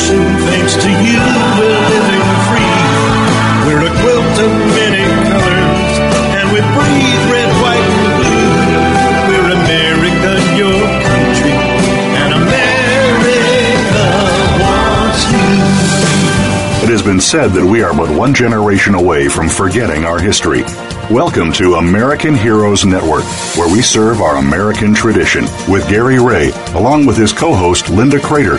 nation. Thanks to you, we're living free. We're a quilt of many colors, and we breathe red, white, and blue. We're America, your country, and America wants you. It has been said that we are but one generation away from forgetting our history. Welcome to American Heroes Network, where we serve our American tradition with Gary Ray, along with his co host Linda Crater.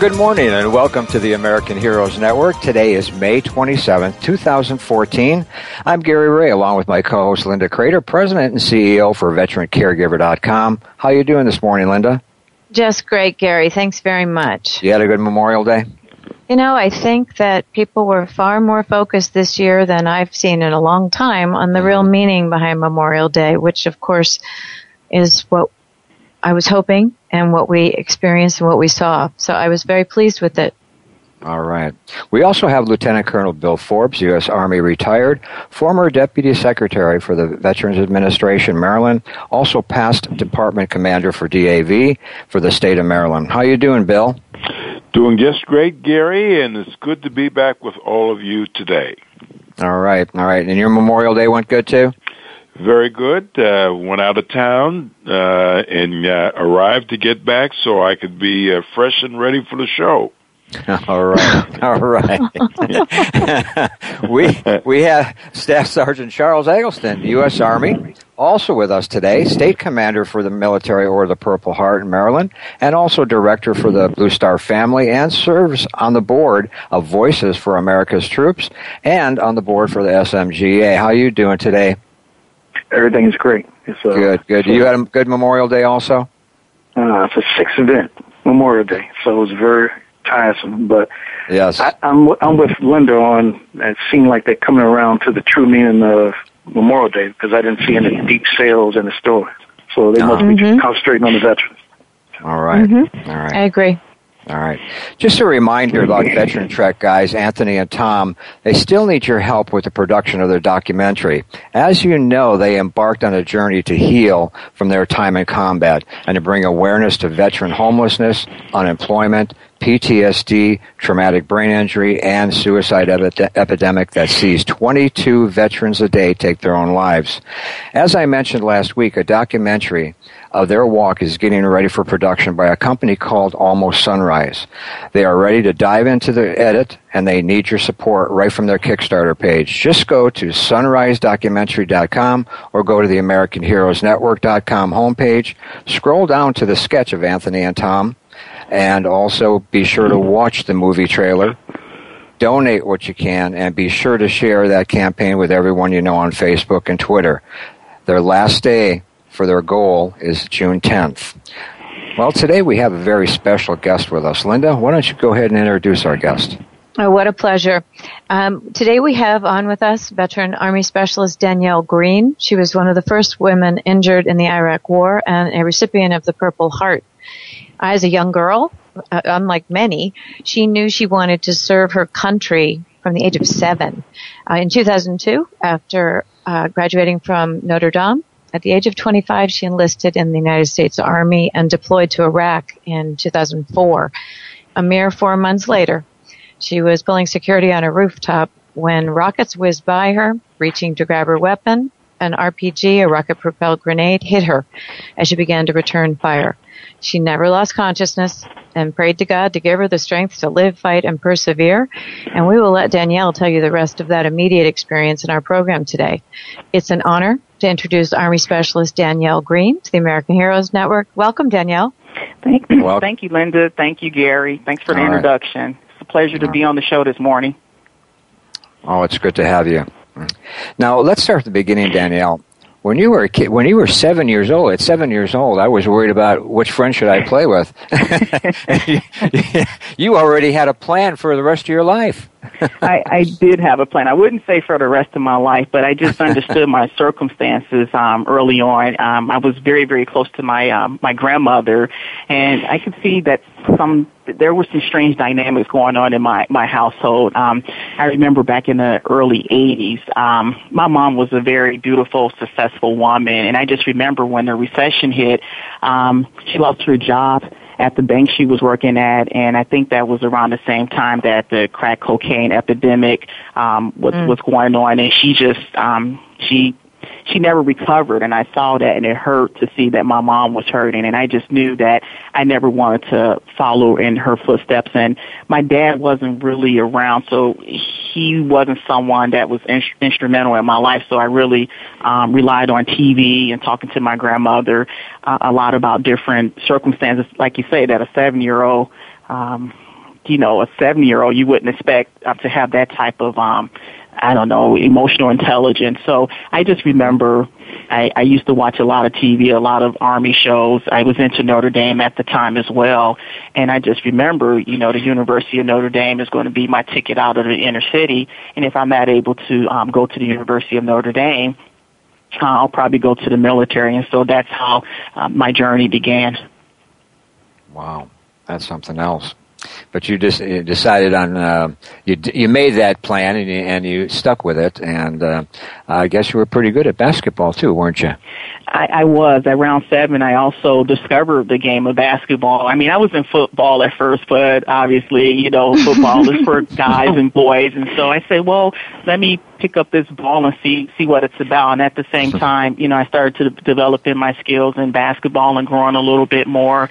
Good morning and welcome to the American Heroes Network. Today is May 27th, 2014. I'm Gary Ray along with my co-host Linda Crater, President and CEO for VeteranCaregiver.com. How are you doing this morning, Linda? Just great, Gary. Thanks very much. You had a good Memorial Day? You know, I think that people were far more focused this year than I've seen in a long time on the real mm-hmm. meaning behind Memorial Day, which of course is what I was hoping and what we experienced and what we saw. So I was very pleased with it. All right. We also have Lieutenant Colonel Bill Forbes, U.S. Army retired, former Deputy Secretary for the Veterans Administration, Maryland, also past Department Commander for DAV for the state of Maryland. How you doing, Bill? Doing just great, Gary, and it's good to be back with all of you today. All right, all right. And your Memorial Day went good too? Very good. Uh, went out of town uh, and uh, arrived to get back so I could be uh, fresh and ready for the show. All right, all right. we we have Staff Sergeant Charles Eggleston, U.S. Army, also with us today, State Commander for the Military Order of the Purple Heart in Maryland, and also Director for the Blue Star Family, and serves on the board of Voices for America's Troops, and on the board for the SMGA. How are you doing today? Everything is great. It's, uh, Good, good. You had a good Memorial Day also. Uh, it's a sixth event, Memorial Day, so it was very tiresome. But Yes. I, I'm I'm with Linda on. It seemed like they're coming around to the true meaning of Memorial Day because I didn't see any deep sales in the stores. So they must be Mhm. concentrating on the veterans. All right. Mhm. All right. I agree. All right. Just a reminder about Veteran Trek guys, Anthony and Tom, they still need your help with the production of their documentary. As you know, they embarked on a journey to heal from their time in combat and to bring awareness to veteran homelessness, unemployment, PTSD, traumatic brain injury, and suicide epi- epidemic that sees 22 veterans a day take their own lives. As I mentioned last week, a documentary of their walk is getting ready for production by a company called Almost Sunrise. They are ready to dive into the edit and they need your support right from their Kickstarter page. Just go to sunrisedocumentary.com or go to the AmericanHeroesNetwork.com homepage. Scroll down to the sketch of Anthony and Tom and also be sure to watch the movie trailer. Donate what you can and be sure to share that campaign with everyone you know on Facebook and Twitter. Their last day for their goal is June 10th. Well, today we have a very special guest with us. Linda, why don't you go ahead and introduce our guest? Oh, what a pleasure. Um, today we have on with us veteran Army Specialist Danielle Green. She was one of the first women injured in the Iraq War and a recipient of the Purple Heart. As a young girl, uh, unlike many, she knew she wanted to serve her country from the age of seven. Uh, in 2002, after uh, graduating from Notre Dame, at the age of 25, she enlisted in the United States Army and deployed to Iraq in 2004. A mere four months later, she was pulling security on a rooftop when rockets whizzed by her, reaching to grab her weapon. An RPG, a rocket propelled grenade, hit her as she began to return fire. She never lost consciousness and prayed to God to give her the strength to live, fight, and persevere. And we will let Danielle tell you the rest of that immediate experience in our program today. It's an honor to introduce Army Specialist Danielle Green to the American Heroes Network. Welcome, Danielle. Thank, you thank you, Linda. Thank you, Gary. Thanks for the All introduction. Right. It's a pleasure to be on the show this morning. Oh, it's good to have you. Now, let's start at the beginning, Danielle. When you were a kid, when you were seven years old, at seven years old, I was worried about which friend should I play with. you already had a plan for the rest of your life. I, I did have a plan. I wouldn't say for the rest of my life, but I just understood my circumstances um, early on. Um, I was very, very close to my um, my grandmother, and I could see that some there were some strange dynamics going on in my my household. Um, I remember back in the early '80s, um, my mom was a very beautiful, successful woman, and I just remember when the recession hit, um, she lost her job at the bank she was working at, and I think that was around the same time that the crack cocaine epidemic um, was mm. was going on, and she just um, she she never recovered and I saw that and it hurt to see that my mom was hurting and I just knew that I never wanted to follow in her footsteps and my dad wasn't really around so he wasn't someone that was in- instrumental in my life so I really um relied on TV and talking to my grandmother uh, a lot about different circumstances. Like you say that a 7 year old um you know a 7 year old you wouldn't expect uh, to have that type of um I don't know, emotional intelligence. So I just remember I, I used to watch a lot of TV, a lot of Army shows. I was into Notre Dame at the time as well. And I just remember, you know, the University of Notre Dame is going to be my ticket out of the inner city. And if I'm not able to um, go to the University of Notre Dame, uh, I'll probably go to the military. And so that's how uh, my journey began. Wow. That's something else but you just you decided on uh, you you made that plan and you, and you stuck with it and uh, I guess you were pretty good at basketball too, weren't you? I, I was at round seven. I also discovered the game of basketball. I mean, I was in football at first, but obviously, you know, football is for guys and boys, and so I said, well, let me pick up this ball and see see what it's about. And at the same time, you know, I started to develop in my skills in basketball and growing a little bit more.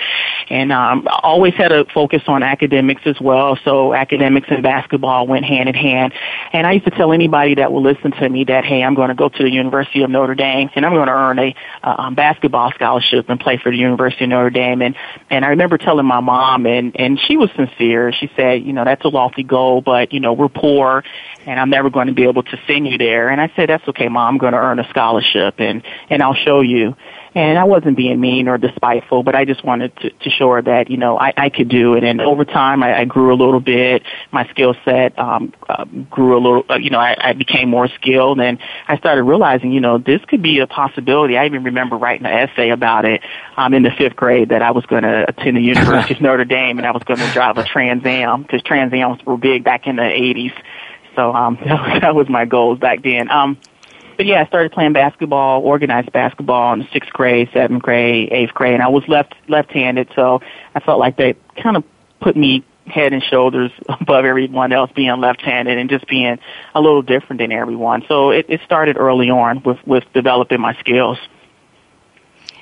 And um, always had a focus on academics as well. So academics and basketball went hand in hand. And I used to tell anybody that will listen to me that, hey, I'm going to go to the University of Notre Dame and I'm going to earn a uh, basketball scholarship and play for the University of Notre Dame. And and I remember telling my mom, and and she was sincere. She said, you know, that's a lofty goal, but you know, we're poor, and I'm never going to be able to send you there. And I said, that's okay, mom. I'm going to earn a scholarship, and and I'll show you. And I wasn't being mean or despiteful, but I just wanted to, to show her that, you know, I, I could do it. And over time, I, I grew a little bit. My skill set um, uh, grew a little, uh, you know, I, I became more skilled. And I started realizing, you know, this could be a possibility. I even remember writing an essay about it um, in the fifth grade that I was going to attend the University of Notre Dame and I was going to drive a Trans Am because Trans Ams were big back in the 80s. So um, that, was, that was my goals back then. Um, but yeah, I started playing basketball, organized basketball in sixth grade, seventh grade, eighth grade, and I was left left-handed, so I felt like they kind of put me head and shoulders above everyone else being left-handed and just being a little different than everyone. So it, it started early on with with developing my skills.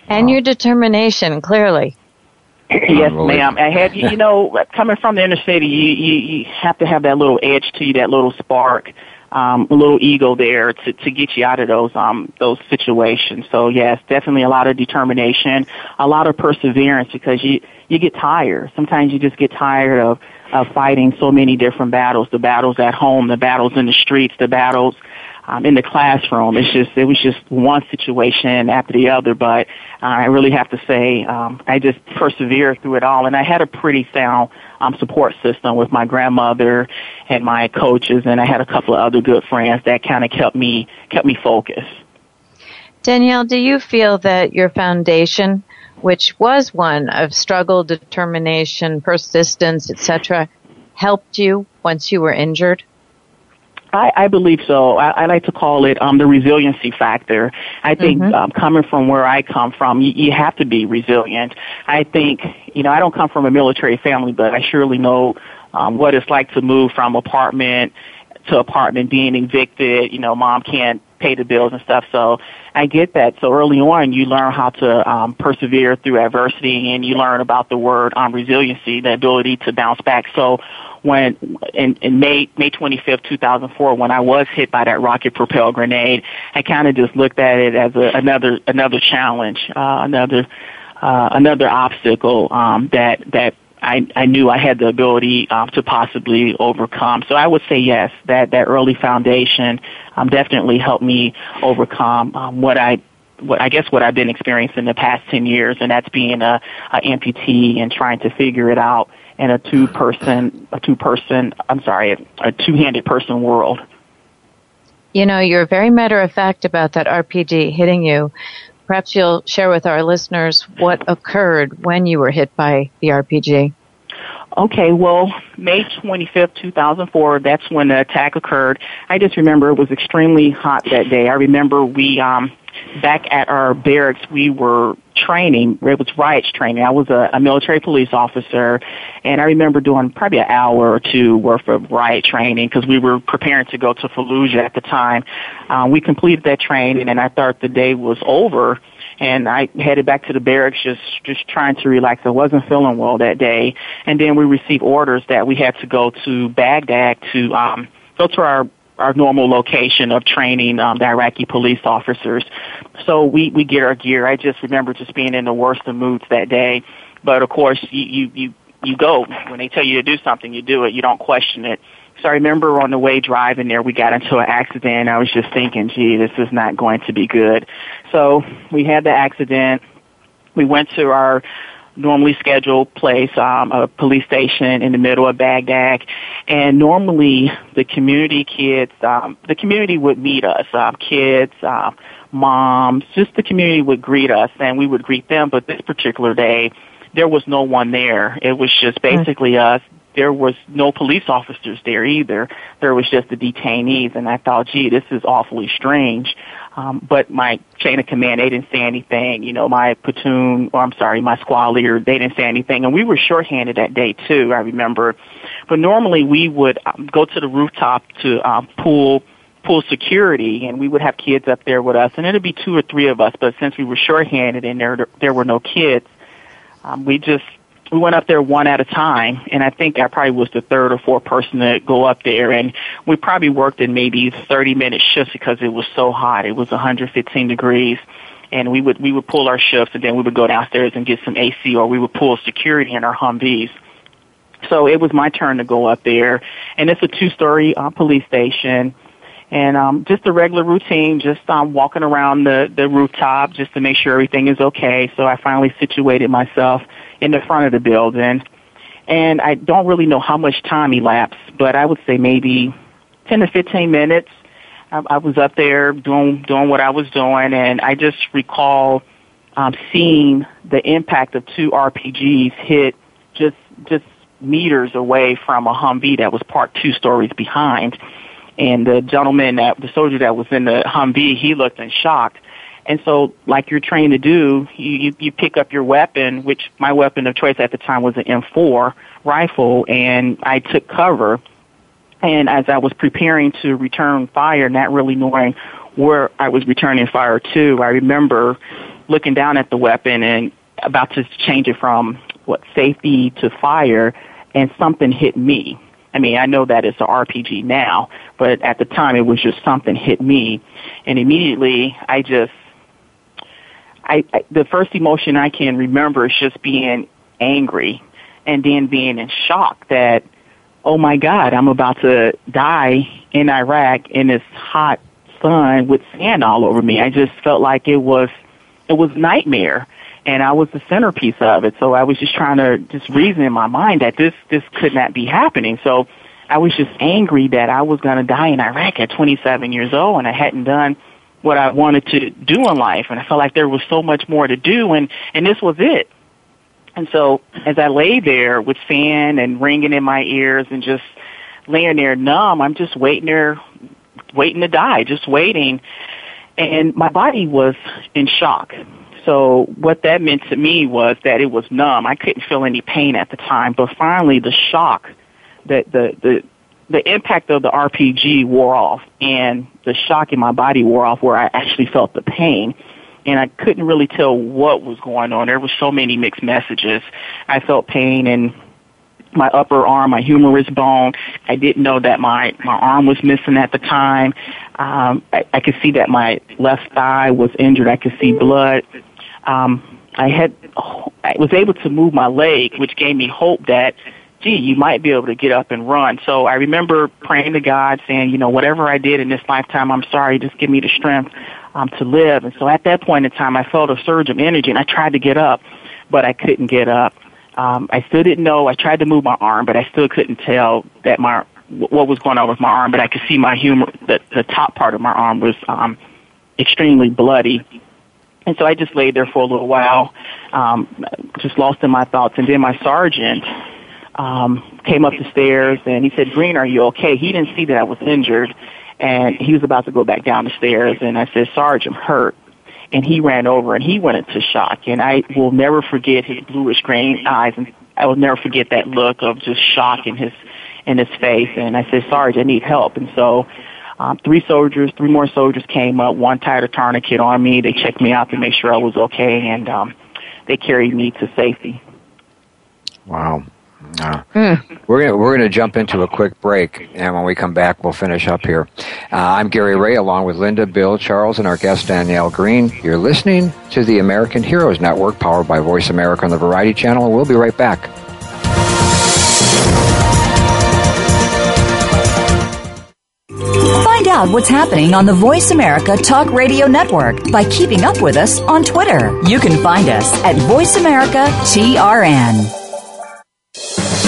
And your determination, clearly. yes, ma'am. I had you know coming from the inner city, you, you you have to have that little edge to you, that little spark um, a little ego there to, to get you out of those um, those situations. So yes, definitely a lot of determination, a lot of perseverance because you you get tired. Sometimes you just get tired of of fighting so many different battles. The battles at home, the battles in the streets, the battles um, in the classroom. It's just it was just one situation after the other, but uh, I really have to say um, I just persevered through it all, and I had a pretty sound um, support system with my grandmother and my coaches, and I had a couple of other good friends that kind of kept me kept me focused. Danielle, do you feel that your foundation, which was one of struggle, determination, persistence, etc., helped you once you were injured? I, I believe so. I, I like to call it um, the resiliency factor. I think mm-hmm. um, coming from where I come from, you, you have to be resilient. I think, you know, I don't come from a military family, but I surely know um, what it's like to move from apartment to apartment, being evicted. You know, mom can't pay the bills and stuff. So I get that. So early on, you learn how to um, persevere through adversity, and you learn about the word um, resiliency, the ability to bounce back. So when in, in May May 25th, 2004, when I was hit by that rocket propelled grenade, I kind of just looked at it as a, another another challenge, uh, another uh, another obstacle um, that that I, I knew I had the ability um, to possibly overcome. So I would say yes, that that early foundation um, definitely helped me overcome um, what I what I guess what I've been experiencing the past ten years, and that's being a, a amputee and trying to figure it out in a two person a two person I'm sorry a, a two handed person world. You know, you're very matter of fact about that RPG hitting you. Perhaps you'll share with our listeners what occurred when you were hit by the RPG. Okay, well, May 25th, 2004, that's when the attack occurred. I just remember it was extremely hot that day. I remember we, um, back at our barracks, we were training. It was riots training. I was a, a military police officer, and I remember doing probably an hour or two worth of riot training because we were preparing to go to Fallujah at the time. Um, we completed that training, and I thought the day was over and I headed back to the barracks just just trying to relax. I wasn't feeling well that day, and then we received orders that we had to go to Baghdad to um, go to our our normal location of training um, the Iraqi police officers. So we we get our gear. I just remember just being in the worst of moods that day, but of course you you you, you go when they tell you to do something, you do it. You don't question it. So I remember on the way driving there, we got into an accident. I was just thinking, gee, this is not going to be good. So we had the accident. We went to our normally scheduled place, um, a police station in the middle of Baghdad. And normally the community kids, um, the community would meet us, um, kids, um, moms, just the community would greet us and we would greet them. But this particular day, there was no one there. It was just basically us there was no police officers there either. There was just the detainees, and I thought, gee, this is awfully strange. Um, but my chain of command, they didn't say anything. You know, my platoon, or I'm sorry, my squad leader, they didn't say anything. And we were shorthanded that day too, I remember. But normally we would um, go to the rooftop to um, pull pull security and we would have kids up there with us and it'd be two or three of us but since we were shorthanded and there there were no kids um, we just we went up there one at a time, and I think I probably was the third or fourth person to go up there, and we probably worked in maybe 30 minute shifts because it was so hot. It was 115 degrees, and we would we would pull our shifts, and then we would go downstairs and get some AC, or we would pull security in our Humvees. So it was my turn to go up there, and it's a two-story uh, police station and um, just a regular routine, just um, walking around the, the rooftop just to make sure everything is okay. So I finally situated myself in the front of the building. And I don't really know how much time elapsed, but I would say maybe 10 to 15 minutes. I, I was up there doing, doing what I was doing and I just recall, um, seeing the impact of two RPGs hit just, just meters away from a Humvee that was parked two stories behind. And the gentleman that, the soldier that was in the Humvee, he looked in shock. And so, like you're trained to do, you, you, you pick up your weapon, which my weapon of choice at the time was an M4 rifle, and I took cover. And as I was preparing to return fire, not really knowing where I was returning fire to, I remember looking down at the weapon and about to change it from what safety to fire, and something hit me. I mean, I know that it's an RPG now, but at the time it was just something hit me, and immediately I just I, I the first emotion I can remember is just being angry and then being in shock that oh my god i'm about to die in iraq in this hot sun with sand all over me. I just felt like it was it was nightmare and i was the centerpiece of it. So i was just trying to just reason in my mind that this this could not be happening. So i was just angry that i was going to die in iraq at 27 years old and i hadn't done what I wanted to do in life, and I felt like there was so much more to do, and and this was it. And so, as I lay there with fan and ringing in my ears, and just laying there numb, I'm just waiting there, waiting to die, just waiting. And my body was in shock. So what that meant to me was that it was numb. I couldn't feel any pain at the time, but finally the shock, that the the the impact of the RPG wore off and the shock in my body wore off where I actually felt the pain. And I couldn't really tell what was going on. There were so many mixed messages. I felt pain in my upper arm, my humerus bone. I didn't know that my, my arm was missing at the time. Um, I, I could see that my left thigh was injured. I could see blood. Um, I had, I was able to move my leg, which gave me hope that gee, you might be able to get up and run. So I remember praying to God saying, you know, whatever I did in this lifetime, I'm sorry, just give me the strength um, to live. And so at that point in time, I felt a surge of energy and I tried to get up, but I couldn't get up. Um, I still didn't know. I tried to move my arm, but I still couldn't tell that my what was going on with my arm. But I could see my humor. The, the top part of my arm was um, extremely bloody, and so I just laid there for a little while, um, just lost in my thoughts. And then my sergeant um, came up the stairs and he said, Green, are you okay? He didn't see that I was injured and he was about to go back down the stairs and I said, Sarge, I'm hurt. And he ran over and he went into shock and I will never forget his bluish green eyes and I will never forget that look of just shock in his, in his face. And I said, Sarge, I need help. And so, um, three soldiers, three more soldiers came up. One tied a tourniquet on me. They checked me out to make sure I was okay, and um, they carried me to safety. Wow. Uh, mm. We're gonna we're gonna jump into a quick break, and when we come back, we'll finish up here. Uh, I'm Gary Ray, along with Linda, Bill, Charles, and our guest Danielle Green. You're listening to the American Heroes Network, powered by Voice America on the Variety Channel, and we'll be right back. Find out what's happening on the Voice America Talk Radio Network by keeping up with us on Twitter. You can find us at Voice America TRN.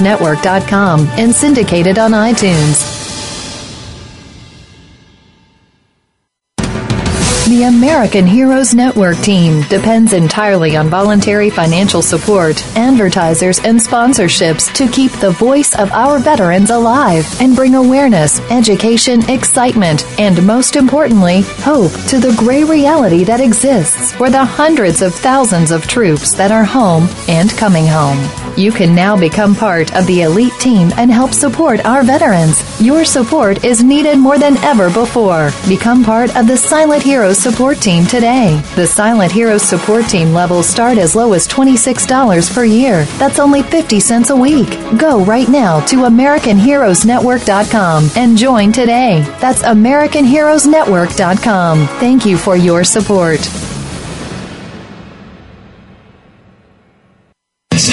Network.com and syndicated on iTunes. The American Heroes Network team depends entirely on voluntary financial support, advertisers, and sponsorships to keep the voice of our veterans alive and bring awareness, education, excitement, and most importantly, hope to the gray reality that exists for the hundreds of thousands of troops that are home and coming home. You can now become part of the elite team and help support our veterans. Your support is needed more than ever before. Become part of the Silent Heroes support team today. The Silent Heroes support team levels start as low as $26 per year. That's only 50 cents a week. Go right now to AmericanHeroesNetwork.com and join today. That's AmericanHeroesNetwork.com. Thank you for your support.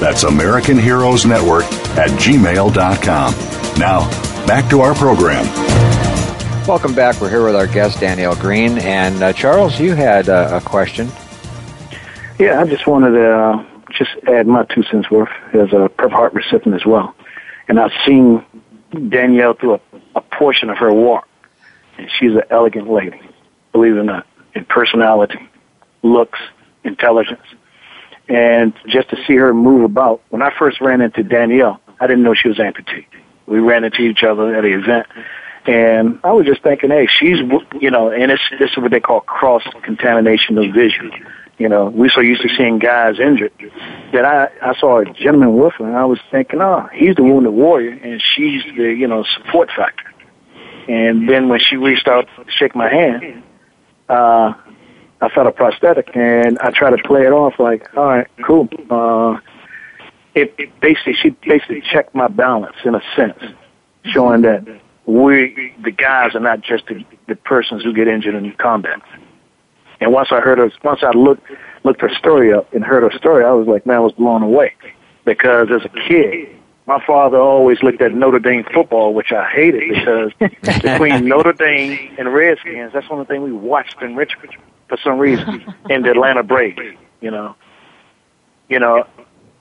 That's American Heroes Network at gmail.com. Now, back to our program. Welcome back. We're here with our guest, Danielle Green. And uh, Charles, you had uh, a question. Yeah, I just wanted to uh, just add my two cents worth as a Purple Heart recipient as well. And I've seen Danielle through a, a portion of her walk. And she's an elegant lady, believe it or not, in personality, looks, intelligence. And just to see her move about, when I first ran into Danielle, I didn't know she was amputee. We ran into each other at an event, and I was just thinking, hey, she's, you know, and it's, this is what they call cross contamination of vision. You know, we so used to seeing guys injured that I I saw a gentleman with her, and I was thinking, oh, he's the wounded warrior, and she's the you know support factor. And then when she reached out to shake my hand, uh, I felt a prosthetic, and I tried to play it off like, all right, cool. Uh, it, it basically she basically checked my balance in a sense, showing that we the guys are not just the, the persons who get injured in combat. And once I heard her, once I looked looked her story up and heard her story, I was like, man, I was blown away. Because as a kid, my father always looked at Notre Dame football, which I hated because between Notre Dame and Redskins, that's one of the things we watched in Richmond for some reason in the Atlanta Braves. You know, you know,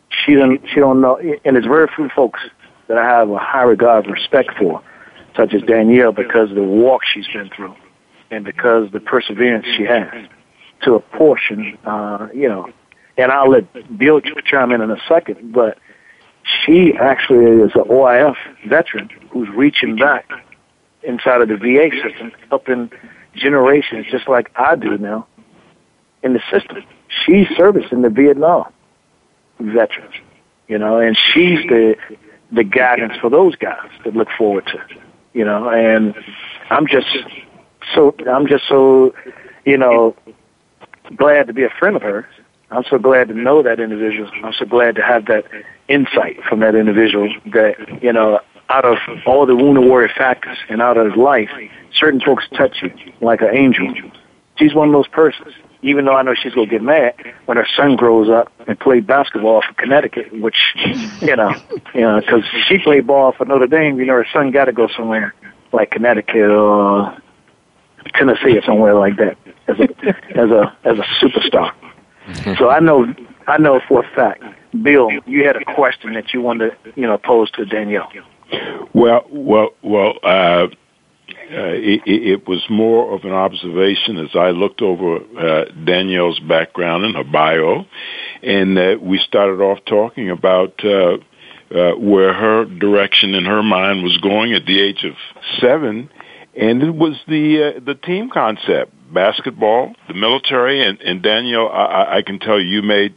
she don't she don't know, and it's very few folks that I have a high regard and respect for, such as Danielle, because of the walk she's been through, and because of the perseverance she has to a portion. Uh, you know, and I'll let Bill chime in in a second, but she actually is an OIF veteran who's reaching back inside of the VA system, helping generations just like I do now in the system. She's servicing the Vietnam veterans, you know, and she's the the guidance for those guys to look forward to, you know, and I'm just so I'm just so, you know, glad to be a friend of hers. I'm so glad to know that individual. I'm so glad to have that insight from that individual that, you know, out of all the wounded warrior factors and out of his life, certain folks touch you like an angel. She's one of those persons. Even though I know she's gonna get mad when her son grows up and play basketball for Connecticut, which you know, you know, because she played ball for Notre Dame. You know, her son got to go somewhere like Connecticut or Tennessee or somewhere like that as a as a as a superstar. So I know I know for a fact, Bill, you had a question that you wanted to you know pose to Danielle. Well, well, well. Uh, uh, it, it was more of an observation as I looked over uh, Danielle's background and her bio, and uh, we started off talking about uh, uh, where her direction in her mind was going at the age of seven, and it was the uh, the team concept, basketball, the military, and, and Danielle, I, I can tell you, you made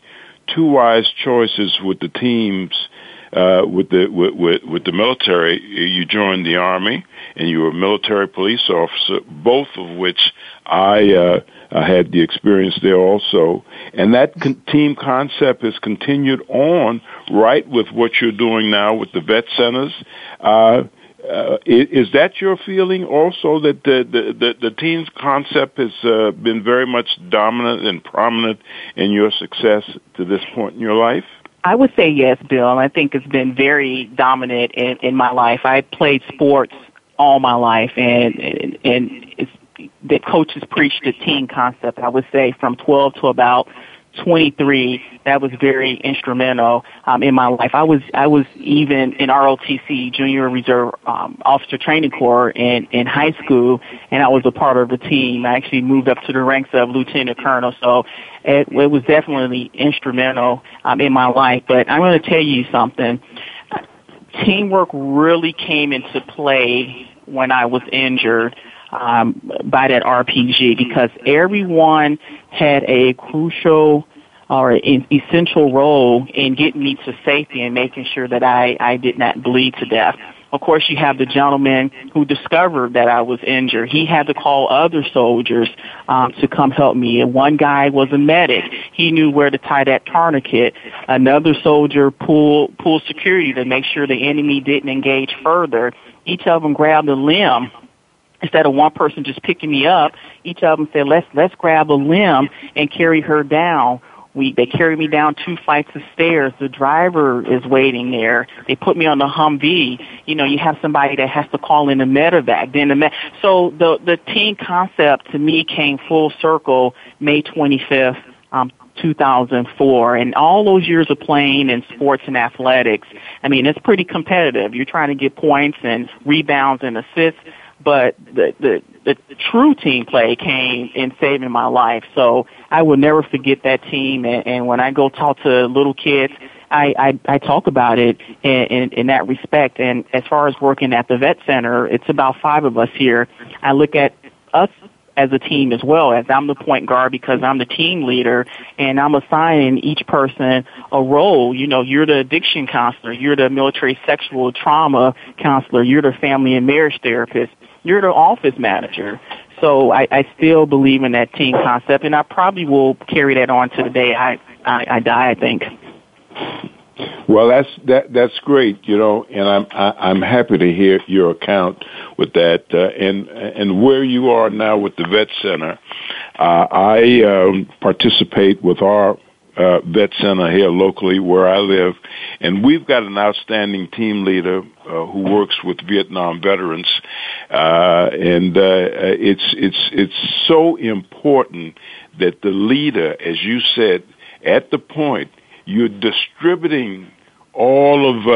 two wise choices with the teams. Uh, with the with, with, with the military, you joined the army, and you were a military police officer, both of which I, uh, I had the experience there also. And that con- team concept has continued on right with what you're doing now with the vet centers. Uh, uh, is, that your feeling also that the, the, the, the team's concept has uh, been very much dominant and prominent in your success to this point in your life? I would say yes, Bill. I think it's been very dominant in, in my life. I played sports all my life, and and, and it's, that coaches preached the team concept. I would say from 12 to about 23, that was very instrumental um, in my life. I was I was even in ROTC, Junior Reserve um, Officer Training Corps, in in high school, and I was a part of the team. I actually moved up to the ranks of lieutenant colonel, so it, it was definitely instrumental um, in my life. But I'm going to tell you something teamwork really came into play when I was injured um, by that RPG because everyone had a crucial or an essential role in getting me to safety and making sure that I, I did not bleed to death. Of course, you have the gentleman who discovered that I was injured. He had to call other soldiers um, to come help me. And one guy was a medic. He knew where to tie that tourniquet. Another soldier pulled pulled security to make sure the enemy didn't engage further. Each of them grabbed a limb instead of one person just picking me up, each of them said, let's, let's grab a limb and carry her down we they carried me down two flights of stairs. The driver is waiting there. They put me on the Humvee. You know, you have somebody that has to call in a medevac. Then the med- so the the team concept to me came full circle May 25th, um, 2004 and all those years of playing in sports and athletics. I mean, it's pretty competitive. You're trying to get points and rebounds and assists but the, the the the true team play came in saving my life. So I will never forget that team. And, and when I go talk to little kids, I, I, I talk about it in, in, in that respect. And as far as working at the vet center, it's about five of us here. I look at us as a team as well as I'm the point guard because I'm the team leader and I'm assigning each person a role. You know, you're the addiction counselor, you're the military sexual trauma counselor, you're the family and marriage therapist, you're the office manager. So I, I still believe in that team concept and I probably will carry that on to the day I, I, I die, I think. Well, that's that that's great, you know, and I'm I, I'm happy to hear your account with that, uh, and and where you are now with the vet center. Uh, I um, participate with our uh, vet center here locally where I live, and we've got an outstanding team leader uh, who works with Vietnam veterans, uh, and uh, it's it's it's so important that the leader, as you said, at the point you're distributing all of uh,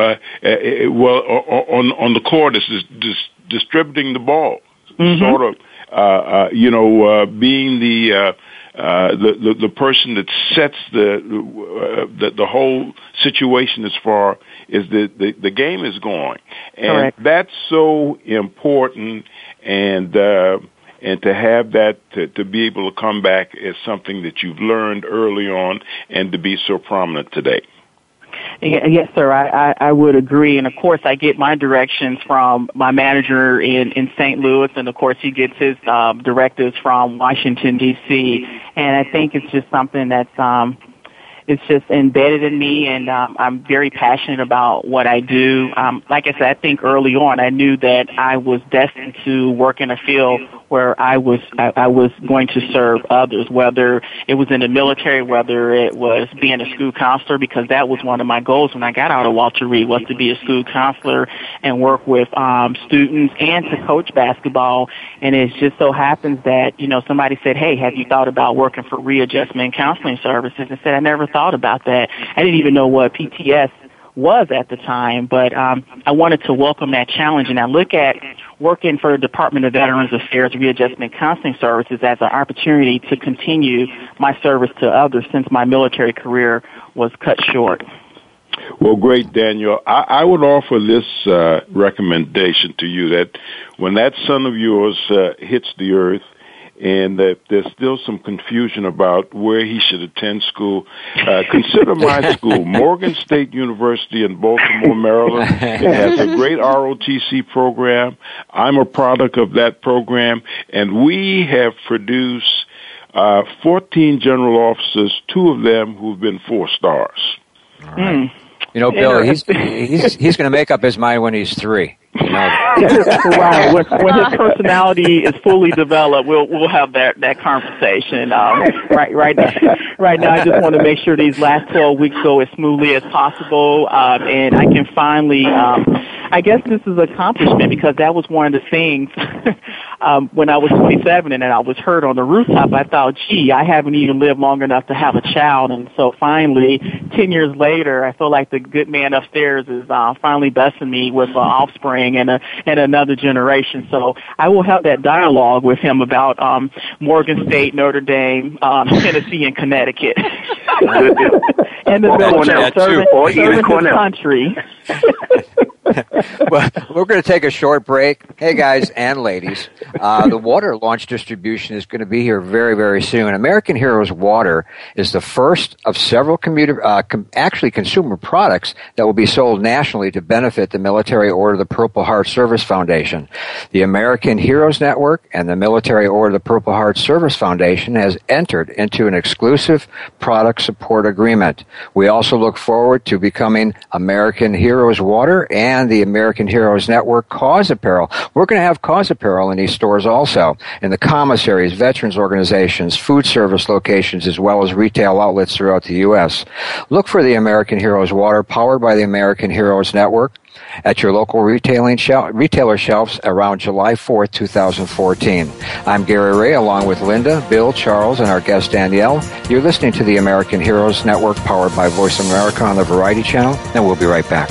uh, well on on the court is dis- distributing the ball, mm-hmm. sort of uh, uh, you know uh, being the, uh, uh, the, the the person that sets the uh, the, the whole situation as far as the, the the game is going, and Correct. that's so important and. And to have that to, to be able to come back as something that you've learned early on and to be so prominent today. Yes, sir. I, I, I would agree. And of course, I get my directions from my manager in, in St. Louis. And of course, he gets his um, directives from Washington, D.C. And I think it's just something that's, um, it's just embedded in me and um, I'm very passionate about what I do. Um, like I said, I think early on I knew that I was destined to work in a field where I was I, I was going to serve others, whether it was in the military, whether it was being a school counselor, because that was one of my goals when I got out of Walter Reed was to be a school counselor and work with um, students and to coach basketball. And it just so happens that you know somebody said, "Hey, have you thought about working for readjustment counseling services?" I said, "I never thought about that. I didn't even know what PTS." Was at the time, but um, I wanted to welcome that challenge. And I look at working for the Department of Veterans Affairs Readjustment Counseling Services as an opportunity to continue my service to others since my military career was cut short. Well, great, Daniel. I, I would offer this uh, recommendation to you that when that son of yours uh, hits the earth, and that there's still some confusion about where he should attend school. Uh, consider my school, Morgan State University in Baltimore, Maryland. It has a great ROTC program. I'm a product of that program, and we have produced uh, 14 general officers, two of them who've been four stars. Right. Mm. You know, Bill, he's he's he's going to make up his mind when he's three. You know? right. When, when, his personality is fully developed, we'll we'll have that that conversation. Um, right, right now, right now, I just want to make sure these last twelve weeks go as smoothly as possible, um, and I can finally. Um, I guess this is accomplishment because that was one of the things um, when I was 27 and I was hurt on the rooftop. I thought, gee, I haven't even lived long enough to have a child, and so finally, 10 years later, I feel like the good man upstairs is uh, finally blessing me with uh, offspring and a and another generation. So I will have that dialogue with him about um, Morgan State, Notre Dame, um, Tennessee, and Connecticut. and the military serving, serving his country. well, we're going to take a short break. Hey, guys and ladies, uh, the water launch distribution is going to be here very, very soon. American Heroes Water is the first of several commuter, uh, com- actually consumer products that will be sold nationally to benefit the Military Order of the Purple Heart Service Foundation. The American Heroes Network and the Military Order of the Purple Heart Service Foundation has entered into an exclusive product support agreement. We also look forward to becoming American Heroes Water and the American Heroes Network Cause Apparel. We're going to have Cause Apparel in these stores also, in the commissaries, veterans organizations, food service locations, as well as retail outlets throughout the U.S. Look for the American Heroes Water, powered by the American Heroes Network at your local retailing shel- retailer shelves around July 4th, 2014. I'm Gary Ray along with Linda, Bill, Charles, and our guest Danielle. You're listening to the American Heroes Network powered by Voice America on the Variety Channel, and we'll be right back.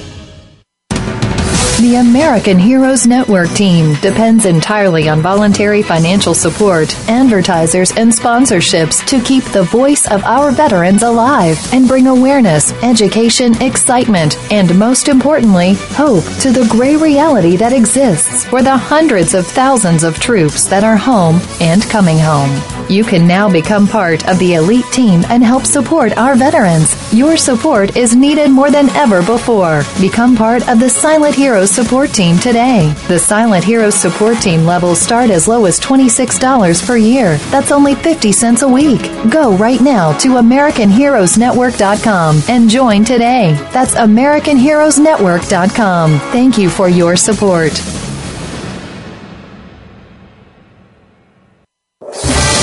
The American Heroes Network team depends entirely on voluntary financial support, advertisers, and sponsorships to keep the voice of our veterans alive and bring awareness, education, excitement, and most importantly, hope to the gray reality that exists for the hundreds of thousands of troops that are home and coming home. You can now become part of the elite team and help support our veterans. Your support is needed more than ever before. Become part of the Silent Heroes support team today. The Silent Heroes support team levels start as low as $26 per year. That's only 50 cents a week. Go right now to AmericanHeroesNetwork.com and join today. That's AmericanHeroesNetwork.com. Thank you for your support.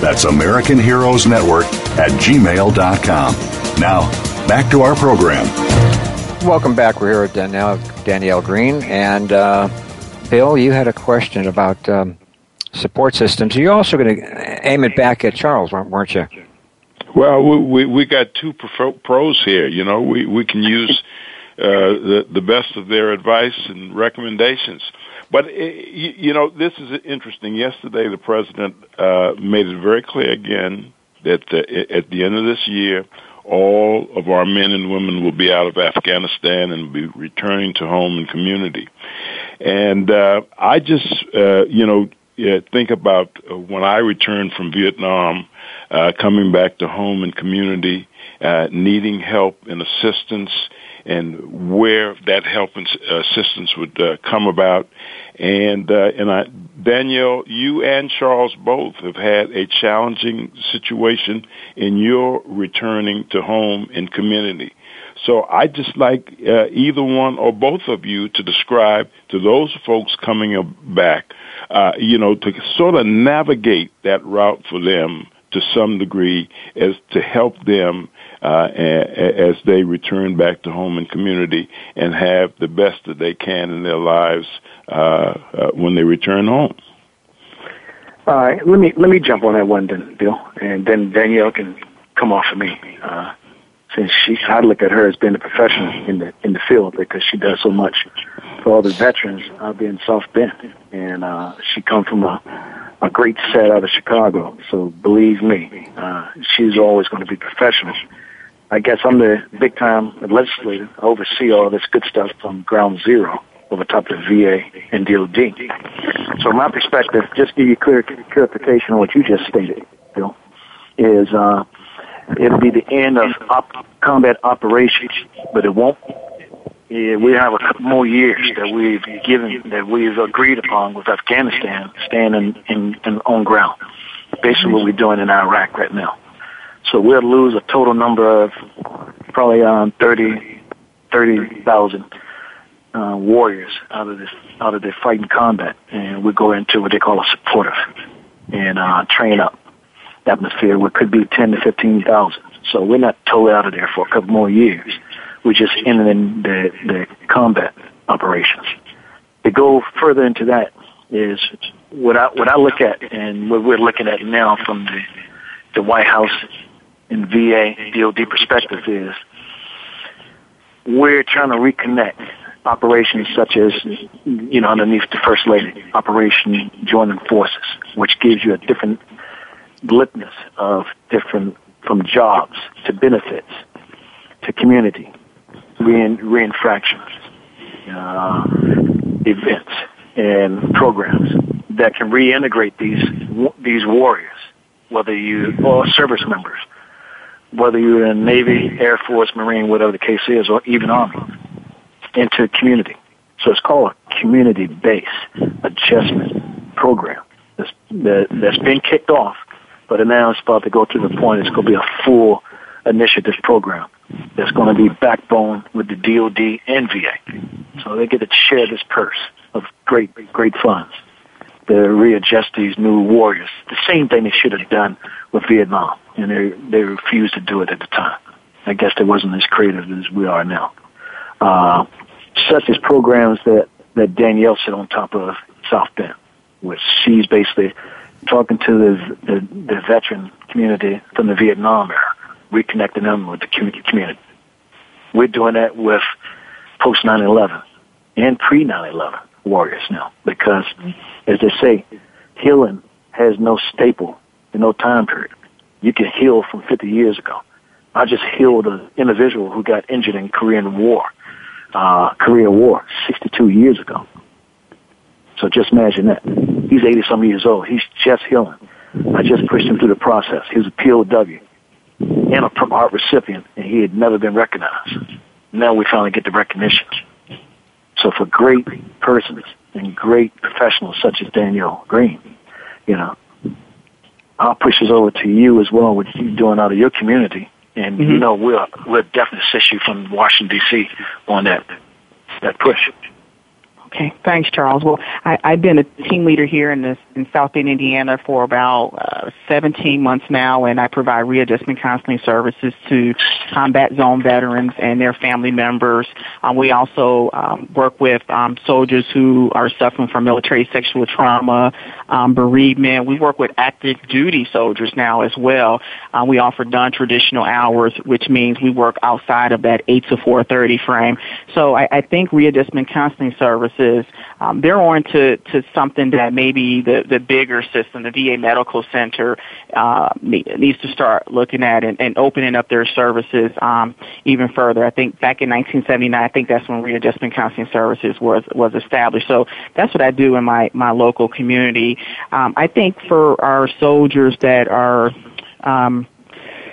That's American Heroes Network at gmail.com. Now, back to our program. Welcome back. We're here with Danielle, Danielle Green. And uh, Bill, you had a question about um, support systems. You're also going to aim it back at Charles, weren't you? Well, we we got two pros here. You know, we we can use uh, the the best of their advice and recommendations. But it, you, know, this is interesting. Yesterday, the president uh, made it very clear again that uh, at the end of this year, all of our men and women will be out of Afghanistan and be returning to home and community. And uh, I just, uh, you know, think about uh, when I returned from Vietnam uh, coming back to home and community, uh, needing help and assistance, and where that help and assistance would uh, come about. And uh, and I, Danielle, you and Charles both have had a challenging situation in your returning to home and community. So I just like uh, either one or both of you to describe to those folks coming back, uh, you know, to sort of navigate that route for them to some degree as to help them uh, as they return back to home and community and have the best that they can in their lives uh, uh, when they return home. All right, let me let me jump on that one then, Bill, and then Danielle can come off of me. Uh, since she, I look at her as being a professional in the in the field because she does so much for all the veterans out there in South and uh, she comes from a a great set out of Chicago. So believe me, uh, she's always going to be professional. I guess I'm the big time legislator. I oversee all this good stuff from ground zero over top of VA and DOD. So my perspective, just give you clear clarification on what you just stated, Bill, is uh, it'll be the end of op- combat operations, but it won't yeah, we have a couple more years that we've given, that we've agreed upon with Afghanistan, staying in, in, in on ground. Basically what we're doing in Iraq right now. So we'll lose a total number of probably um, 30, 30,000 uh, warriors out of this, out of the fighting combat. And we go into what they call a supportive and uh, train up atmosphere, which could be 10 to 15,000. So we're not totally out of there for a couple more years we just ended the, the combat operations. To go further into that is what I what I look at and what we're looking at now from the the White House and VA DoD perspective is we're trying to reconnect operations such as you know underneath the First Lady Operation Joining Forces, which gives you a different glibness of different from jobs to benefits to community rein, reinfractions, uh, events, and programs that can reintegrate these these warriors, whether you or service members, whether you're in Navy, Air Force, Marine, whatever the case is, or even Army, into a community. So it's called a community-based adjustment program that's, that, that's been kicked off, but now it's about to go to the point it's going to be a full initiative program that's going to be backbone with the DOD and VA. So they get to share this purse of great, great funds to readjust these new warriors. The same thing they should have done with Vietnam, and they they refused to do it at the time. I guess they wasn't as creative as we are now. Uh, such as programs that that Danielle sit on top of South Bend, which she's basically talking to the, the the veteran community from the Vietnam era reconnecting them with the community. We're doing that with post 9/11 and pre 9/11 warriors now, because as they say, healing has no staple and no time period. You can heal from 50 years ago. I just healed an individual who got injured in Korean War, uh, Korea War, 62 years ago. So just imagine that. He's 80 some years old. He's just healing. I just pushed him through the process. He was a POW and a Purple Heart recipient, and he had never been recognized. Now we finally get the recognition. So for great persons and great professionals such as Daniel Green, you know, I'll push this over to you as well, what you're doing out of your community. And mm-hmm. you know, we'll we'll definitely assist you from Washington D.C. on that that push. Okay, thanks, Charles. Well, I, I've been a team leader here in this in South Indiana, for about uh, 17 months now, and I provide readjustment counseling services to combat zone veterans and their family members. Um, we also um, work with um, soldiers who are suffering from military sexual trauma, um, bereavement. We work with active duty soldiers now as well. Uh, we offer non-traditional hours, which means we work outside of that 8 to 4:30 frame. So I, I think readjustment counseling services um, they're on to, to something that maybe the, the bigger system, the VA Medical Center, uh, needs to start looking at and, and opening up their services um, even further. I think back in 1979, I think that's when readjustment counseling services was was established. So that's what I do in my my local community. Um, I think for our soldiers that are um,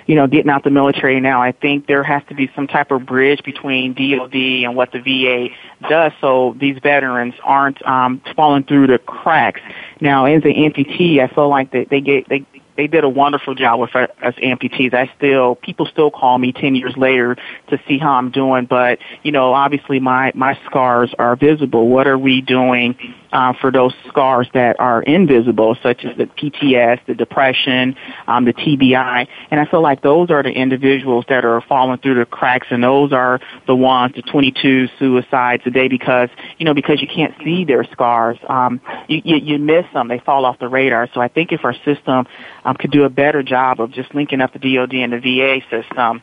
you know, getting out the military now, I think there has to be some type of bridge between DOD and what the VA does so these veterans aren't um, falling through the cracks. Now, as an amputee, I feel like they, they get, they, they did a wonderful job with us amputees. I still, people still call me 10 years later to see how I'm doing, but, you know, obviously my, my scars are visible. What are we doing uh, for those scars that are invisible, such as the PTS, the depression, um, the TBI. And I feel like those are the individuals that are falling through the cracks, and those are the ones, the 22 suicides a day, because you know because you can't see their scars, um, you, you you miss them, they fall off the radar. So I think if our system um, could do a better job of just linking up the DoD and the VA system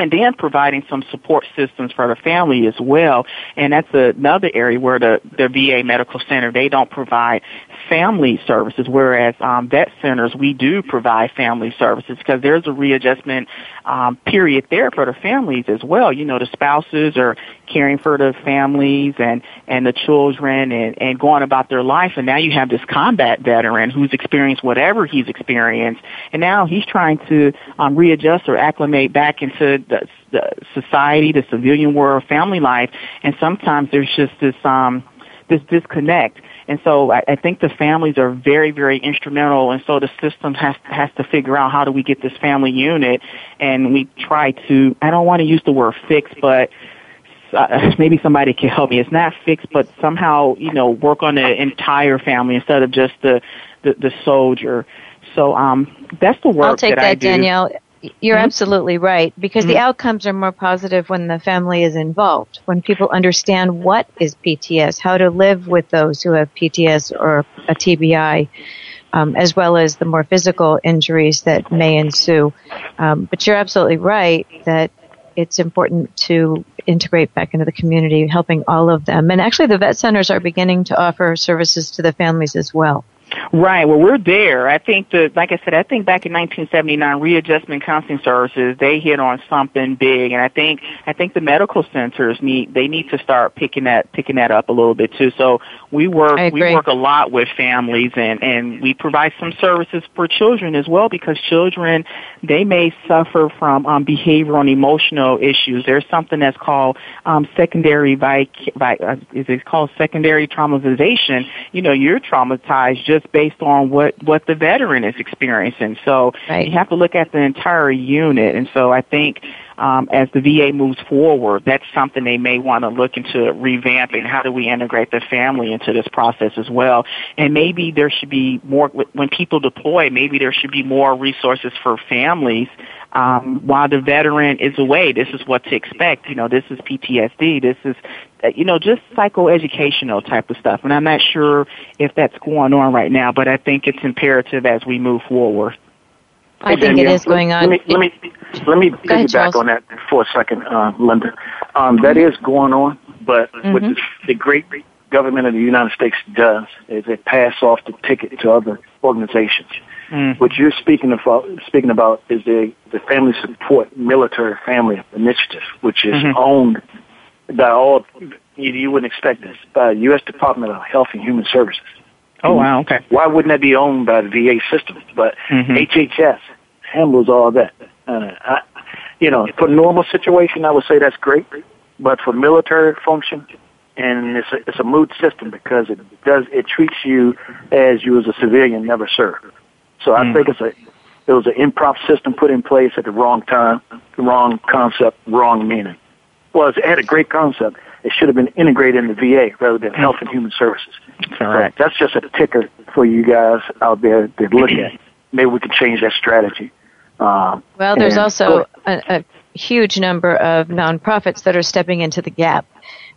and then providing some support systems for the family as well. And that's another area where the, the VA Medical Center, they don't provide family services, whereas um, vet centers, we do provide family services because there's a readjustment um, period there for the families as well. You know, the spouses are caring for the families and, and the children and, and going about their life. And now you have this combat veteran who's experienced whatever he's experienced. And now he's trying to um, readjust or acclimate back into the, the society, the civilian world, family life. And sometimes there's just this, um, this disconnect. And so I, I think the families are very, very instrumental. And so the system has has to figure out how do we get this family unit. And we try to. I don't want to use the word fix, but uh, maybe somebody can help me. It's not fixed, but somehow you know work on the entire family instead of just the the, the soldier. So um, that's the work I'll take that, that. Danielle. You're mm-hmm. absolutely right because mm-hmm. the outcomes are more positive when the family is involved, when people understand what is PTS, how to live with those who have PTS or a TBI, um, as well as the more physical injuries that may ensue. Um, but you're absolutely right that it's important to integrate back into the community, helping all of them. And actually, the vet centers are beginning to offer services to the families as well. Right. Well, we're there. I think that, like I said, I think back in 1979, readjustment counseling services they hit on something big, and I think I think the medical centers need they need to start picking that picking that up a little bit too. So we work we work a lot with families, and and we provide some services for children as well because children they may suffer from um, behavioral and emotional issues. There's something that's called um, secondary vic, vic uh, is it called secondary traumatization? You know, you're traumatized just just based on what what the veteran is experiencing. So right. you have to look at the entire unit. And so I think um, as the VA moves forward, that's something they may want to look into revamping. How do we integrate the family into this process as well? And maybe there should be more when people deploy. Maybe there should be more resources for families um, while the veteran is away. This is what to expect. You know, this is PTSD. This is, uh, you know, just psychoeducational type of stuff. And I'm not sure if that's going on right now, but I think it's imperative as we move forward. I think it is going on. Let me let me, let me piggyback on that for a second, uh, Linda. Um, that is going on, but mm-hmm. what the, the great government of the United States does is it pass off the ticket to other organizations. Mm. What you're speaking about, speaking about is the, the Family Support Military Family Initiative, which is mm-hmm. owned by all, you, you wouldn't expect this, by the U.S. Department of Health and Human Services. Oh, wow, okay. Why wouldn't that be owned by the VA system? But mm-hmm. HHS handles all that. Uh, I, you know, for normal situation, I would say that's great. But for military function, and it's a, it's a mood system because it does it treats you as you as a civilian never served. So I mm. think it's a it was an improv system put in place at the wrong time, wrong concept, wrong meaning. Well, it had a great concept. It should have been integrated in the VA rather than Health and Human Services. Correct. So that's just a ticker for you guys out there to look at. Maybe we can change that strategy. Um, well, there's also a, a huge number of nonprofits that are stepping into the gap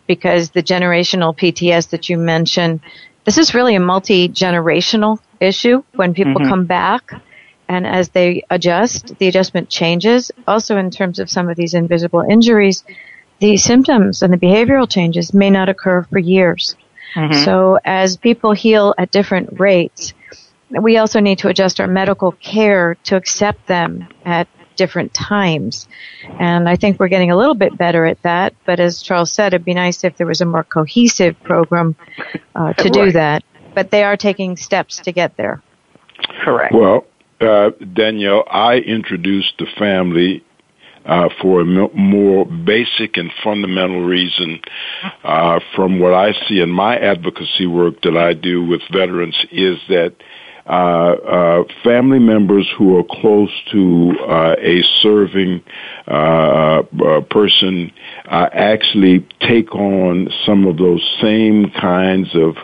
because the generational PTS that you mentioned, this is really a multi generational issue when people mm-hmm. come back and as they adjust, the adjustment changes. Also, in terms of some of these invisible injuries, the symptoms and the behavioral changes may not occur for years. Mm-hmm. So, as people heal at different rates, we also need to adjust our medical care to accept them at different times. And I think we're getting a little bit better at that. But as Charles said, it'd be nice if there was a more cohesive program uh, to right. do that but they are taking steps to get there. Correct. Well, uh, Danielle, I introduced the family uh, for a m- more basic and fundamental reason uh, from what I see in my advocacy work that I do with veterans is that uh, uh, family members who are close to uh, a serving uh, uh, person uh, actually take on some of those same kinds of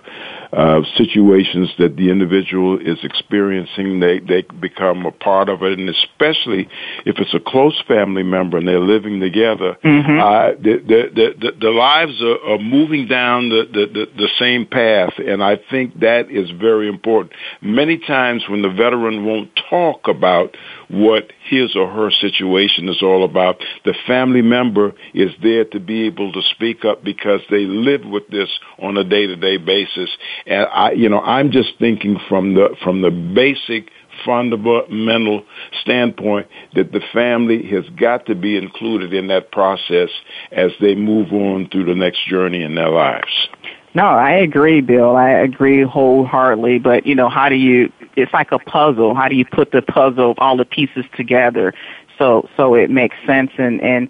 uh, situations that the individual is experiencing, they, they become a part of it. And especially if it's a close family member and they're living together, mm-hmm. uh, the, the, the, the, lives are, are moving down the, the, the, the same path. And I think that is very important. Many times when the veteran won't talk about what his or her situation is all about. The family member is there to be able to speak up because they live with this on a day-to-day basis. And I, you know, I'm just thinking from the from the basic fundamental standpoint that the family has got to be included in that process as they move on through the next journey in their lives. No, I agree, Bill. I agree wholeheartedly. But you know, how do you? It's like a puzzle. How do you put the puzzle, all the pieces together, so so it makes sense and and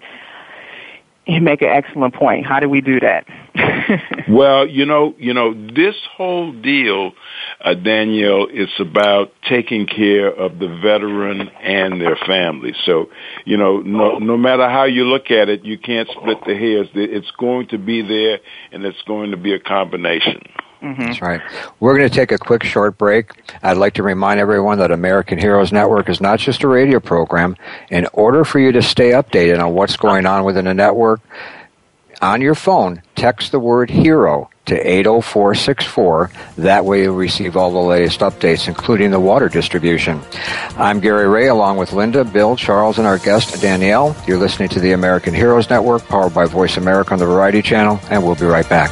you make an excellent point. How do we do that? well, you know, you know, this whole deal, uh, Danielle, is about taking care of the veteran and their family. So, you know, no, no matter how you look at it, you can't split the hairs. It's going to be there, and it's going to be a combination. Mm-hmm. That's right. We're going to take a quick short break. I'd like to remind everyone that American Heroes Network is not just a radio program. In order for you to stay updated on what's going on within the network, on your phone, text the word hero to 80464. That way you'll receive all the latest updates, including the water distribution. I'm Gary Ray, along with Linda, Bill, Charles, and our guest, Danielle. You're listening to the American Heroes Network, powered by Voice America on the Variety Channel, and we'll be right back.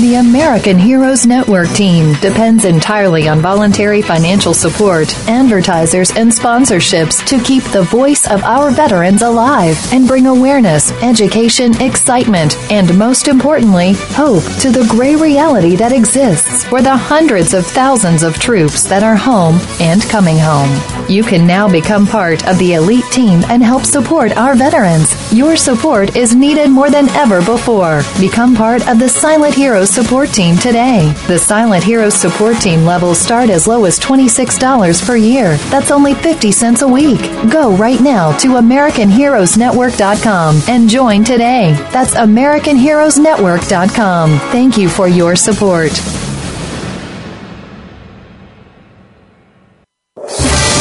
The American Heroes Network team depends entirely on voluntary financial support, advertisers, and sponsorships to keep the voice of our veterans alive and bring awareness, education, excitement, and most importantly, hope to the gray reality that exists for the hundreds of thousands of troops that are home and coming home. You can now become part of the elite team and help support our veterans. Your support is needed more than ever before. Become part of the Silent Heroes support team today. The Silent Heroes support team levels start as low as $26 per year. That's only 50 cents a week. Go right now to AmericanHeroesNetwork.com and join today. That's AmericanHeroesNetwork.com. Thank you for your support.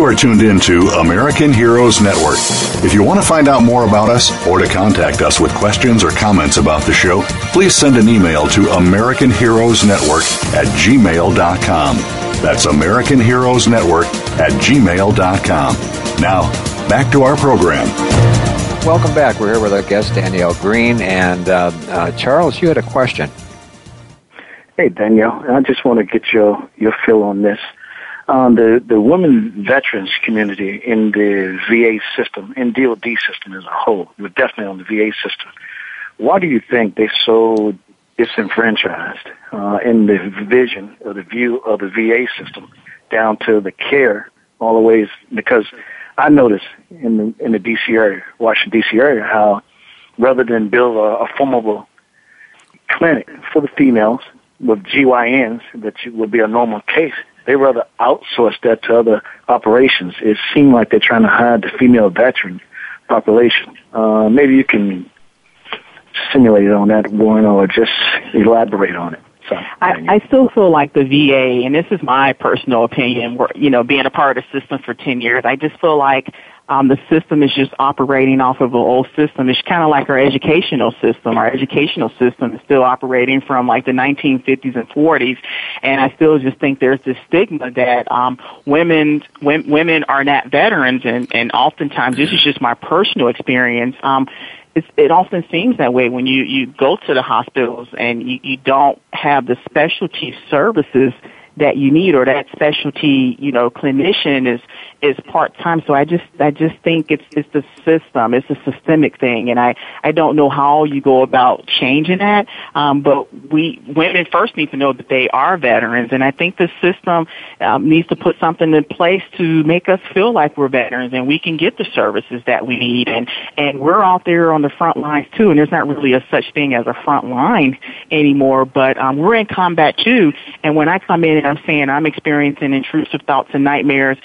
You are tuned in to American Heroes Network. If you want to find out more about us or to contact us with questions or comments about the show, please send an email to American Heroes Network at gmail.com. That's American Heroes Network at gmail.com. Now, back to our program. Welcome back. We're here with our guest, Danielle Green. And uh, uh, Charles, you had a question. Hey, Danielle, I just want to get your, your feel on this. Um, the, the women veterans community in the VA system, in DOD system as a whole, but definitely on the VA system, why do you think they're so disenfranchised uh, in the vision or the view of the VA system down to the care all the ways? Because I noticed in the, in the DC area, Washington DC area, how rather than build a, a formidable clinic for the females with GYNs that would be a normal case, they rather outsource that to other operations. It seemed like they're trying to hide the female veteran population. Uh, maybe you can simulate on that, Warren, or just elaborate on it. So, I, I still feel like the VA, and this is my personal opinion, where, you know, being a part of the system for 10 years, I just feel like um, the system is just operating off of an old system. It's kind of like our educational system. Our educational system is still operating from like the 1950s and 40s, and I still just think there's this stigma that um, women w- women are not veterans, and and oftentimes this is just my personal experience. Um, it's, it often seems that way when you you go to the hospitals and you, you don't have the specialty services that you need or that specialty, you know, clinician is is part time. So I just I just think it's it's the system. It's a systemic thing, and I I don't know how you go about changing that. Um, but we women first need to know that they are veterans, and I think the system um, needs to put something in place to make us feel like we're veterans and we can get the services that we need. And and we're out there on the front lines too. And there's not really a such thing as a front line anymore, but um, we're in combat too. And when I come in and I'm saying I'm experiencing intrusive thoughts and nightmares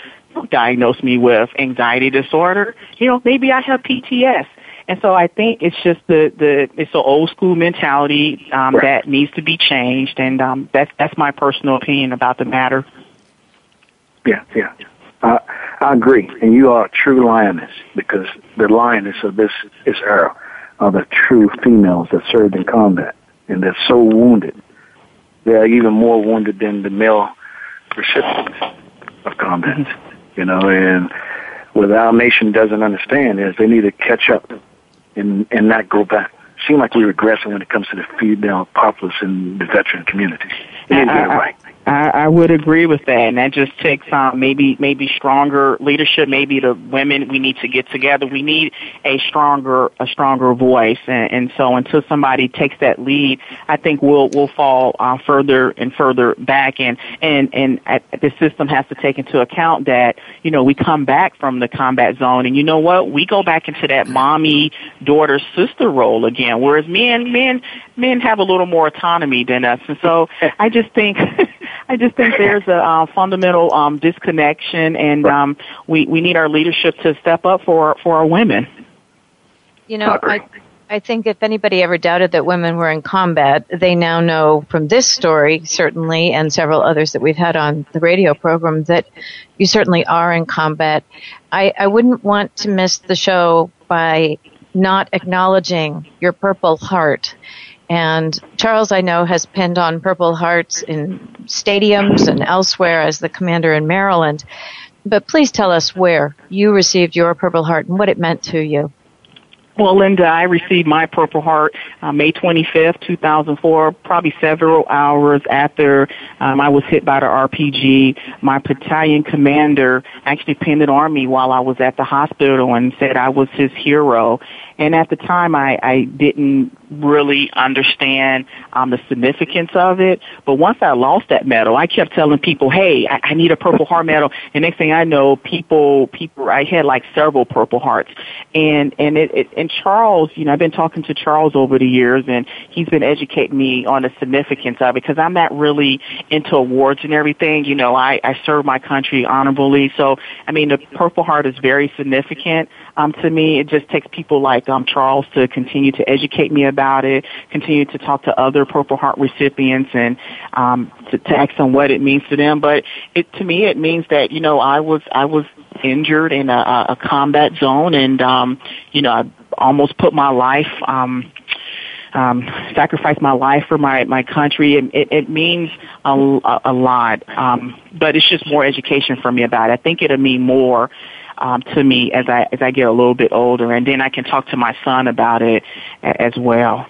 diagnose me with anxiety disorder. You know, maybe I have PTS. And so I think it's just the, the it's an old school mentality um, right. that needs to be changed, and um, that's that's my personal opinion about the matter. Yeah, yeah, I I agree, and you are a true lioness because the lioness of this this era are the true females that served in combat, and they're so wounded. They're even more wounded than the male recipients of combat. Mm-hmm you know, and what our nation doesn't understand is they need to catch up and and not go back. Seem like we're regressing when it comes to the female populace in the veteran community. They to get it uh, uh, uh, right. I, I would agree with that, and that just takes um, maybe maybe stronger leadership. Maybe the women we need to get together. We need a stronger a stronger voice, and, and so until somebody takes that lead, I think we'll we'll fall uh, further and further back. And and and the system has to take into account that you know we come back from the combat zone, and you know what, we go back into that mommy daughter sister role again. Whereas men men men have a little more autonomy than us, and so I just think. I just think there's a uh, fundamental um, disconnection, and um, we we need our leadership to step up for for our women. You know, I I think if anybody ever doubted that women were in combat, they now know from this story, certainly, and several others that we've had on the radio program, that you certainly are in combat. I, I wouldn't want to miss the show by not acknowledging your Purple Heart and Charles, I know, has pinned on Purple Hearts in stadiums and elsewhere as the commander in Maryland. But please tell us where you received your Purple Heart and what it meant to you. Well, Linda, I received my Purple Heart uh, May 25th, 2004, probably several hours after um, I was hit by the RPG. My battalion commander actually pinned it on me while I was at the hospital and said I was his hero. And at the time, I, I didn't really understand um, the significance of it. But once I lost that medal, I kept telling people, "Hey, I, I need a Purple Heart medal." And next thing I know, people, people, I had like several Purple Hearts. And and it, it and Charles, you know, I've been talking to Charles over the years, and he's been educating me on the significance of it because I'm not really into awards and everything. You know, I I serve my country honorably, so I mean, the Purple Heart is very significant um, to me. It just takes people like um, Charles to continue to educate me about it, continue to talk to other Purple Heart recipients, and um, to, to ask them what it means to them. But it to me, it means that you know I was I was injured in a, a combat zone, and um, you know I almost put my life. Um, um, sacrifice my life for my my country. It, it, it means a, a lot, um, but it's just more education for me about it. I think it'll mean more um, to me as I as I get a little bit older, and then I can talk to my son about it as well.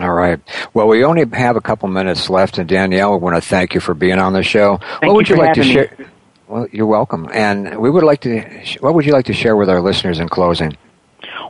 All right. Well, we only have a couple minutes left, and Danielle, I want to thank you for being on the show. Thank what would you, you like to share? Me. Well, you're welcome. And we would like to. What would you like to share with our listeners in closing?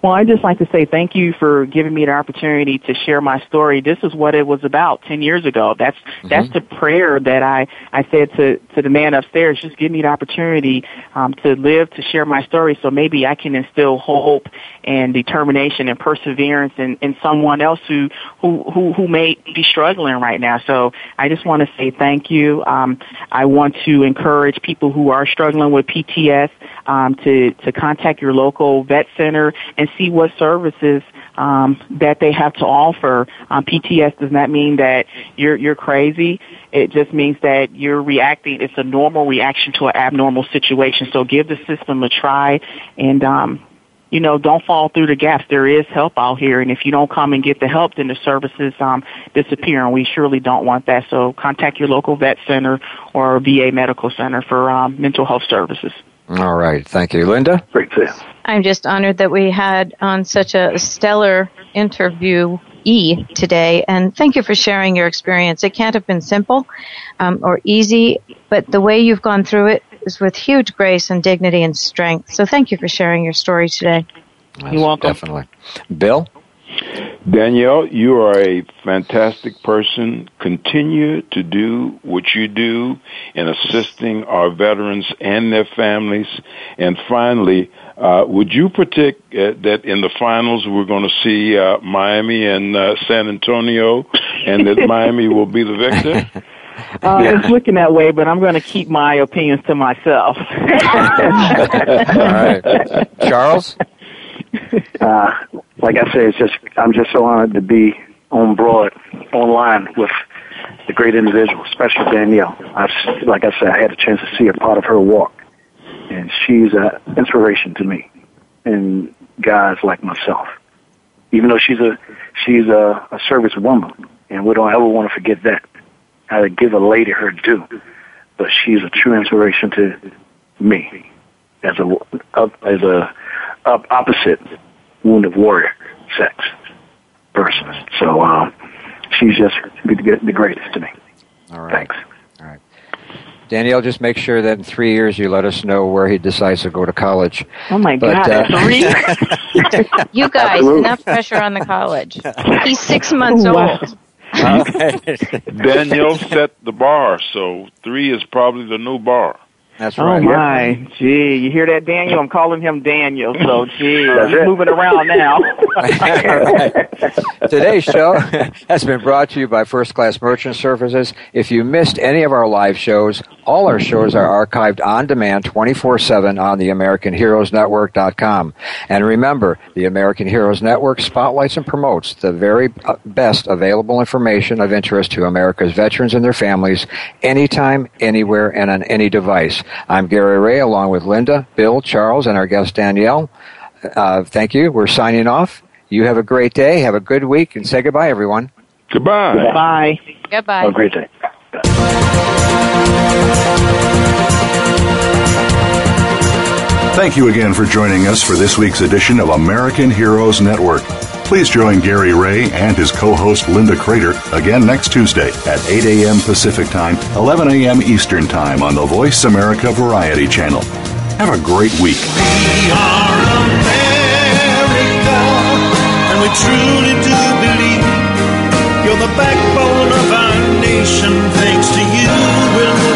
Well, I'd just like to say thank you for giving me the opportunity to share my story. This is what it was about 10 years ago. That's, mm-hmm. that's the prayer that I, I said to, to the man upstairs, just give me the opportunity, um, to live, to share my story so maybe I can instill hope and determination and perseverance in, in someone else who, who, who, who may be struggling right now. So I just want to say thank you. Um, I want to encourage people who are struggling with PTS, um, to, to contact your local vet center and see what services um, that they have to offer. Um, PTS does not mean that you're you're crazy. It just means that you're reacting. It's a normal reaction to an abnormal situation. So give the system a try, and um, you know, don't fall through the gaps. There is help out here, and if you don't come and get the help, then the services um, disappear, and we surely don't want that. So contact your local vet center or VA medical center for um, mental health services. All right. Thank you. Linda? Great to I'm just honored that we had on such a stellar interview E today, and thank you for sharing your experience. It can't have been simple um, or easy, but the way you've gone through it is with huge grace and dignity and strength. So thank you for sharing your story today. You're welcome. Definitely. Bill? Danielle, you are a fantastic person. Continue to do what you do in assisting our veterans and their families. And finally, uh, would you predict uh, that in the finals we're going to see uh, Miami and uh, San Antonio, and that Miami will be the victor? Uh, It's looking that way, but I'm going to keep my opinions to myself. All right. Charles? Uh, like I say, it's just I'm just so honored to be on broad online with the great individual, especially Danielle. I've, like I said, I had a chance to see a part of her walk, and she's an inspiration to me and guys like myself. Even though she's a she's a, a service woman, and we don't ever want to forget that. I give a lady her due, but she's a true inspiration to me as a as a op- opposite wounded warrior sex person. So um, she's just the, the greatest to me. All right. Thanks. All right. Danielle, just make sure that in three years you let us know where he decides to go to college. Oh my But, God, uh, three? You guys, Absolutely. enough pressure on the college. He's six months Wow. old. Danielle set the bar, so three is probably the new bar. That's right. Oh right. my, gee, you hear that, Daniel? I'm calling him Daniel. So, gee, he's it. moving around now. Today's show has been brought to you by First Class Merchant Services. If you missed any of our live shows, all our shows are archived on demand 24-7 on the AmericanHeroesNetwork.com. And remember, the American Heroes Network spotlights and promotes the very uh, best available information of interest to America's veterans and their families anytime, anywhere, and on any device. I'm Gary Ray along with Linda, Bill, Charles, and our guest Danielle. Uh, thank you. We're signing off. You have a great day. Have a good week, and say goodbye, everyone. Goodbye. Bye. Goodbye. Have a great day. Thank you again for joining us for this week's edition of American Heroes Network. Please join Gary Ray and his co-host Linda Crater again next Tuesday at 8 a.m. Pacific Time, 11 a.m. Eastern Time on the Voice America Variety Channel. Have a great week. We are America, and we truly do believe you're the backbone of our nation. Thanks to you, we're